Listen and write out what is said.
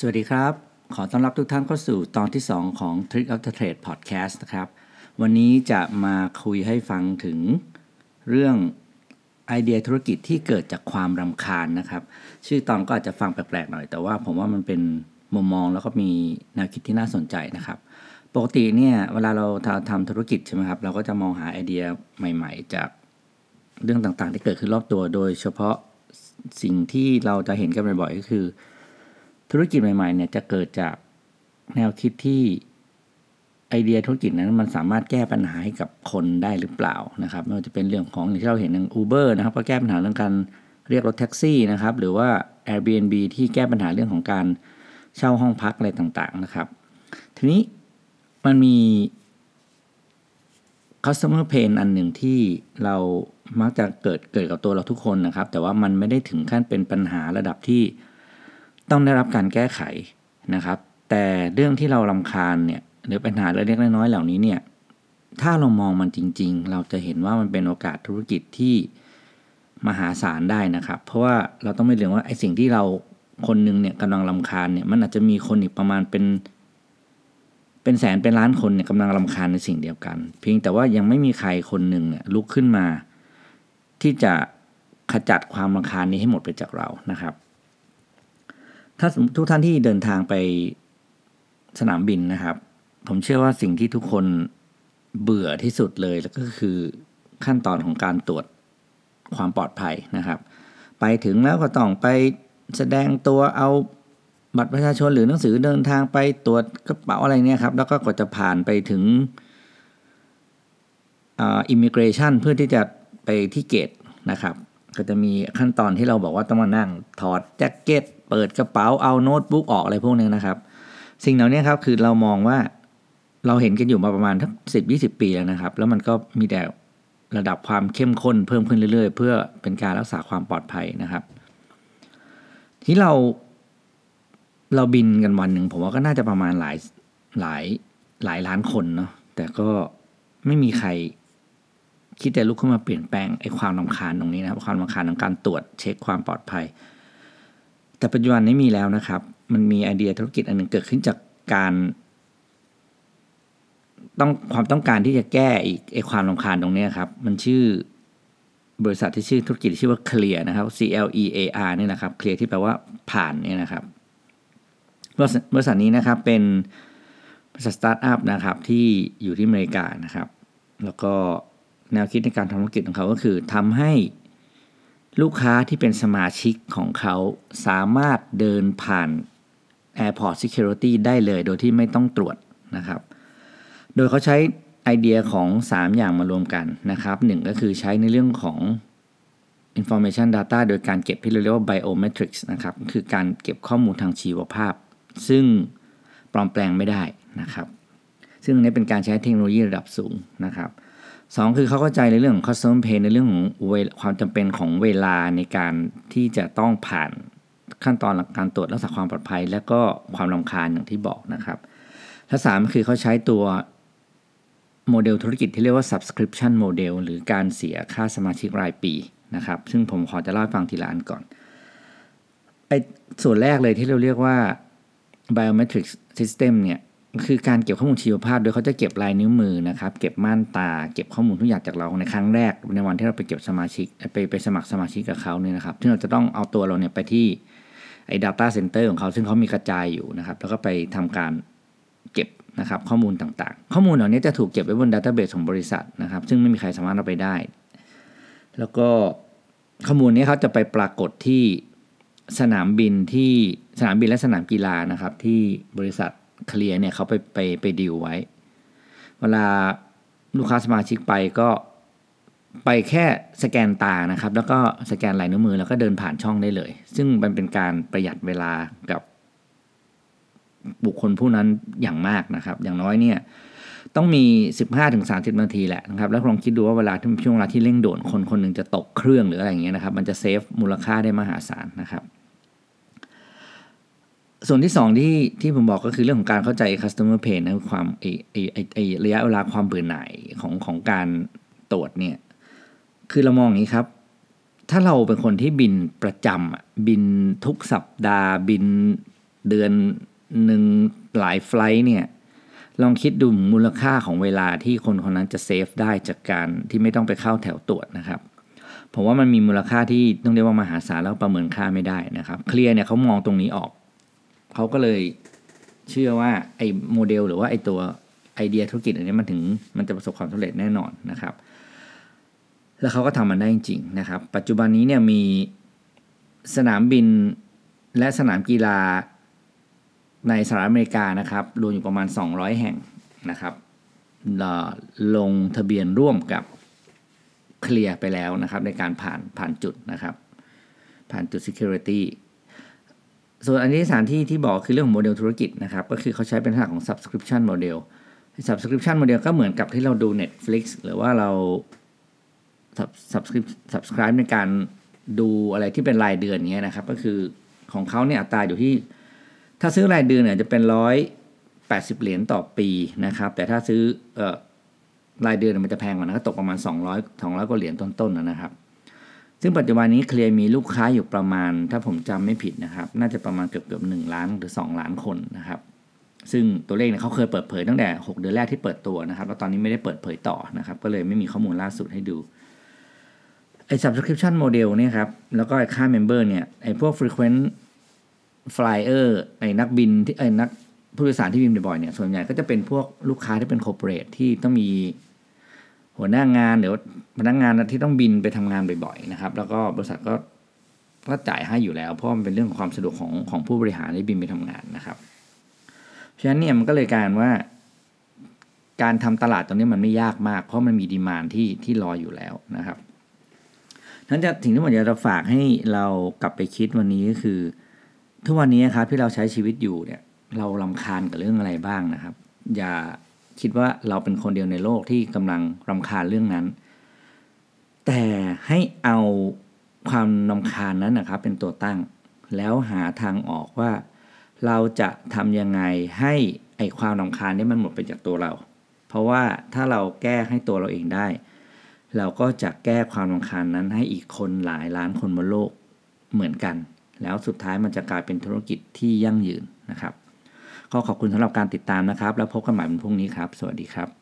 สวัสดีครับ ขอต้อนรับทุกท่านเข้าสู่ตอนที่ 2 ของ Trick of the Trade Podcast นะครับ วันนี้จะมาคุยให้ฟังถึงเรื่องไอเดียธุรกิจที่เกิดจากความรำคาญนะครับ ชื่อตอนก็อาจจะฟังแปลกๆหน่อย แต่ว่าผมว่ามันเป็นมุมมองแล้วก็มีแนวคิดที่น่าสนใจนะครับ ปกติเนี่ยเวลาเราทำธุรกิจใช่ไหมครับเราก็จะมองหาไอเดียใหม่ ๆ จากเรื่องต่างๆ ที่เกิดขึ้นรอบตัว โดยเฉพาะสิ่งที่เราจะเห็นกันบ่อยๆก็คือ ธุรกิจใหม่ๆเนี่ยจะเกิดจากแนวคิดที่ไอเดียธุรกิจนั้นมันสามารถแก้ปัญหาให้กับคนได้หรือเปล่านะครับไม่ว่าจะเป็นเรื่องของที่เราเห็นอย่าง Uber นะครับก็แก้ปัญหาเรื่องการเรียกรถแท็กซี่นะครับหรือว่า Airbnb ที่แก้ปัญหาเรื่องของการเช่าห้องพักอะไรต่างๆนะครับ ทีนี้มันมี customer pain อันหนึ่งที่เรามักจะเกิดเกิดกับตัวเราทุกคนนะครับ แต่ว่ามันไม่ได้ถึงขั้นเป็นปัญหาระดับที่ ต้องได้รับการแก้ไขนะครับ แต่เรื่องที่เราลำคาญเนี่ยหรือปัญหาเล็กๆน้อยๆเหล่านี้เนี่ยถ้าเรามองมันจริง ๆ เราจะเห็นว่ามันเป็นโอกาสธุรกิจที่มหาศาลได้นะครับ เพราะว่าเราต้องไม่ลืมว่าไอ้สิ่งที่เราคนหนึ่งเนี่ยกำลังลำคาญเนี่ยมันอาจจะมีคนอีกประมาณเป็น เป็นแสนเป็นล้านคนเนี่ยกำลังลำคาญในสิ่งเดียวกัน เพียงแต่ว่ายังไม่มีใครคนหนึ่งเนี่ยลุกขึ้นมา ที่จะขจัดความลำคาญนี้ให้หมดไปจากเรานะครับ ถ้าทุกท่านที่เดินทางไปสนามบินนะครับ ผมเชื่อว่าสิ่งที่ทุกคนเบื่อที่สุดเลยแล้วก็คือขั้นตอนของการตรวจความปลอดภัยนะครับ ไปถึงแล้วก็ต้องไปแสดงตัวเอาบัตรประชาชนหรือหนังสือเดินทางไปตรวจกระเป๋าอะไรเนี่ยครับ แล้วก็กว่าจะผ่านไปถึงimmigration เพื่อที่จะไปที่ gate นะครับ ก็จะมีขั้นตอนที่เราบอกว่าต้องมานั่ง ถอดแจ็คเก็ต เปิดกระเป๋าเอาโน้ตบุ๊กออกอะไรพวกนี้นะครับ สิ่งเหล่านี้ครับคือเรามองว่าเราเห็นกันอยู่มาประมาณทั้งสิบยี่สิบปีแล้วนะครับ แล้วมันก็มีแต่ระดับความเข้มข้นเพิ่มขึ้นเรื่อยๆ เพื่อเป็นการรักษาความปลอดภัยนะครับ ที่เราเราบินกันวันหนึ่งผมว่าก็น่าจะประมาณหลายหลายหลายล้านคนเนาะแต่ก็ไม่มีใคร คิดจะลุกขึ้นมาเปลี่ยนแปลงไอ้ความลำคาญตรงนี้นะครับความลำคาญของการตรวจเช็คความปลอดภัย แต่ปัจจุบันนี้มีแล้วนะครับ มันมีไอเดียธุรกิจอันหนึ่งเกิดขึ้นจากการต้องความต้องการที่จะแก้อีกไอความรำคาญตรงนี้ครับ มันชื่อบริษัทที่ชื่อธุรกิจชื่อว่า Clear นะครับ C L E A R นี่นะครับ Clear ที่แปลว่าผ่านเนี่ยนะครับบริษัทนี้นะครับเป็นบริษัทสตาร์ทอัพนะครับที่อยู่ที่อเมริกานะครับ แล้วก็ แนวคิดในการทำธุรกิจของเขาก็คือทำให้ลูกค้าที่เป็นสมาชิกของเขาสามารถเดินผ่าน Airport Security ได้เลยโดยที่ไม่ต้องตรวจนะครับ โดยเขาใช้ไอเดียของ 3 อย่างมารวมกันนะครับหนึ่งก็คือใช้ในเรื่องของ information data โดยการเก็บที่เรียกว่า biometrics นะครับ คือการเก็บข้อมูลทางชีวภาพ ซึ่งปลอมแปลงไม่ได้นะครับ ซึ่งอันนี้เป็นการใช้เทคโนโลยีระดับสูงนะครับ สองคือเขาเข้าใจในเรื่องของ customer pain ในเรื่องของความจำเป็นของเวลาในการที่จะต้องผ่านขั้นตอนการตรวจรักษาความปลอดภัย และก็ความลำคาญอย่างที่บอกนะครับและสามคือเขาใช้ตัวโมเดลธุรกิจที่เรียกว่า subscription model หรือการเสียค่าสมาชิกรายปีนะครับ ซึ่งผมขอจะเล่าให้ฟังทีละอันก่อนไอส่วนแรกเลยที่เราเรียกว่า biometric system เนี่ย คือการเก็บข้อมูลชีวภาพ โดยเขาจะเก็บลายนิ้วมือนะครับ เก็บม่านตา เก็บข้อมูลทุกอย่างจากเราในครั้งแรก ในวันที่เราไปเก็บสมาชิกไปไปสมัครสมาชิกกับเขาเนี่ยนะครับซึ่เราจะต้องเอาตัวเราเนี่ยไปที่ไอ้ data center ของเขาซึ่งเขามีกระจายอยู่นะครับ แล้วก็ไปทำการเก็บนะครับข้อมูลต่างๆ ข้อมูลเหล่านี้จะถูกเก็บไว้บนดัตต้าเบสของบริษัทนะครับ ซึ่งไม่มีใครสามารถเอาไปได้ แล้วก็ข้อมูลนี้เขาจะไปปรากฏที่สนามบินที่สนามบินและสนามกีฬานะครับที่บริษัท เคลียร์เนี่ยเขาไปไปไปดีลไว้ เวลาลูกค้าสมาชิกไปก็ไปแค่สแกนตานะครับ แล้วก็สแกนลายนิ้วมือแล้วก็เดินผ่านช่องได้เลย ซึ่งมันเป็นการประหยัดเวลากับบุคคลผู้นั้นอย่างมากนะครับ อย่างน้อยเนี่ยต้องมี 15-30 นาทีแหละนะครับ แล้วลองคิดดูว่าเวลาที่ช่วงเวลาที่เร่งด่วนคนคนหนึ่งจะตกเครื่องหรืออะไรอย่างเงี้ยนะครับ มันจะเซฟมูลค่าได้มหาศาลนะครับ ส่วนที่สองที่ที่ผมบอกก็คือเรื่องของการเข้าใจ customer pain นะความไอไอไอไอระยะเวลาความเบื่อหน่ายของของการตรวจเนี่ยคือเรามองอย่างนี้ครับ ถ้าเราเป็นคนที่บินประจำบินทุกสัปดาห์ บินเดือนหนึ่งหลายไฟล์เนี่ยลองคิดดูมูลค่าของเวลาที่คนคนนั้นจะเซฟได้จากการที่ไม่ต้องไปเข้าแถวตรวจนะครับผมว่ามันมีมูลค่าที่ต้องเรียกว่ามหาศาลแล้วประเมินค่าไม่ได้นะครับ เคลียร์เนี่ยเขามองตรงนี้ออก เขาก็เลยเชื่อว่าไอ้โมเดลหรือว่าไอ้ตัวไอเดียธุรกิจอันนี้มันถึงมันจะประสบความสำเร็จแน่นอนนะครับ แล้วเขาก็ทำมันได้จริงๆนะครับ ปัจจุบันนี้เนี่ยมีสนามบินและสนามกีฬาในสหรัฐอเมริกานะครับรวมอยู่ประมาณ 200 แห่งนะครับลงทะเบียนร่วมกับเคลียร์ไปแล้วนะครับในการผ่านผ่านจุดนะครับ ผ่านจุด security ส่วนอันที่สานที่ที่บอกคือเรื่องของโมเดลธุรกิจนะครับ ก็คือเขาใช้เป็นลักษณะของ subscription model subscription model ก็เหมือนกับที่เราดู Netflix หรือว่าเรา subscribe subscribe ในการดูอะไรที่เป็นรายเดือนเงี้ยนะครับ ก็คือของเขาเนี่ยอัตราอยู่ที่ ถ้าซื้อรายเดือนเนี่ยจะเป็นร้อยแปดสิบเหรียญต่อปีนะครับ แต่ถ้าซื้อเอ่อรายเดือนมันจะแพงกว่านะก็ตกประมาณ200 200กว่าเหรียญต้นๆนะครับ ซึ่งปัจจุบันนี้เคลียร์มีลูกค้าอยู่ประมาณ ถ้าผมจำไม่ผิดนะครับ น่าจะประมาณเกือบเกือบหนึ่งล้านหรือ 2 ล้านคนนะครับ ซึ่งตัวเลขเนี่ยเขาเคยเปิดเผยตั้งแต่ 6 เดือนแรกที่เปิดตัวนะครับ แล้วตอนนี้ไม่ได้เปิดเผยต่อนะครับ ก็เลยไม่มีข้อมูลล่าสุดให้ดูไอ้ subscription model เนี่ยครับ แล้วก็ไอ้ค่า member เนี่ย ไอ้พวก frequent flyer ไอ้นักบินที่ไอ้นักผู้โดยสารที่บินบ่อยๆเนี่ย ส่วนใหญ่ก็จะเป็นพวกลูกค้าที่เป็น corporate ที่ต้องมี หัวหน้างานหรือพนักงงานที่ต้องบินไปทำงานบ่อยๆนะครับ แล้วก็บริษัทก็ก็จ่ายให้อยู่แล้ว เพราะมันเป็นเรื่องของความสะดวกของของผู้บริหารที่บินไปทำงานนะครับเพราะฉะนั้นเนี่ยมันก็เลยการว่า การทำตลาดตรงนี้มันไม่ยากมาก เพราะมันมีดีมานที่ที่รออยู่แล้วนะครับนั้นจะถึงที่ผมอยากจะฝากให้เรากลับไปคิดวันนี้ก็คือ ทุกวันนี้ครับที่เราใช้ชีวิตอยู่เนี่ย เราลำคาญกับเรื่องอะไรบ้างนะครับ อย่า คิดว่าเราเป็นคนเดียวในโลกที่กำลังรำคาญเรื่องนั้น แต่ให้เอาความรำคาญนั้นนะครับเป็นตัวตั้ง แล้วหาทางออกว่า เราจะทำยังไงให้ไอความรำคาญนี้มันหมดไปจากตัวเรา เพราะว่าถ้าเราแก้ให้ตัวเราเองได้ เราก็จะแก้ความรำคาญนั้นให้อีกคนหลายล้านคนบนโลกเหมือนกัน แล้วสุดท้ายมันจะกลายเป็นธุรกิจที่ยั่งยืนนะครับ ก็ขอบคุณสำหรับการติดตามนะครับ แล้วพบกันใหม่วันพรุ่งนี้ครับ สวัสดีครับ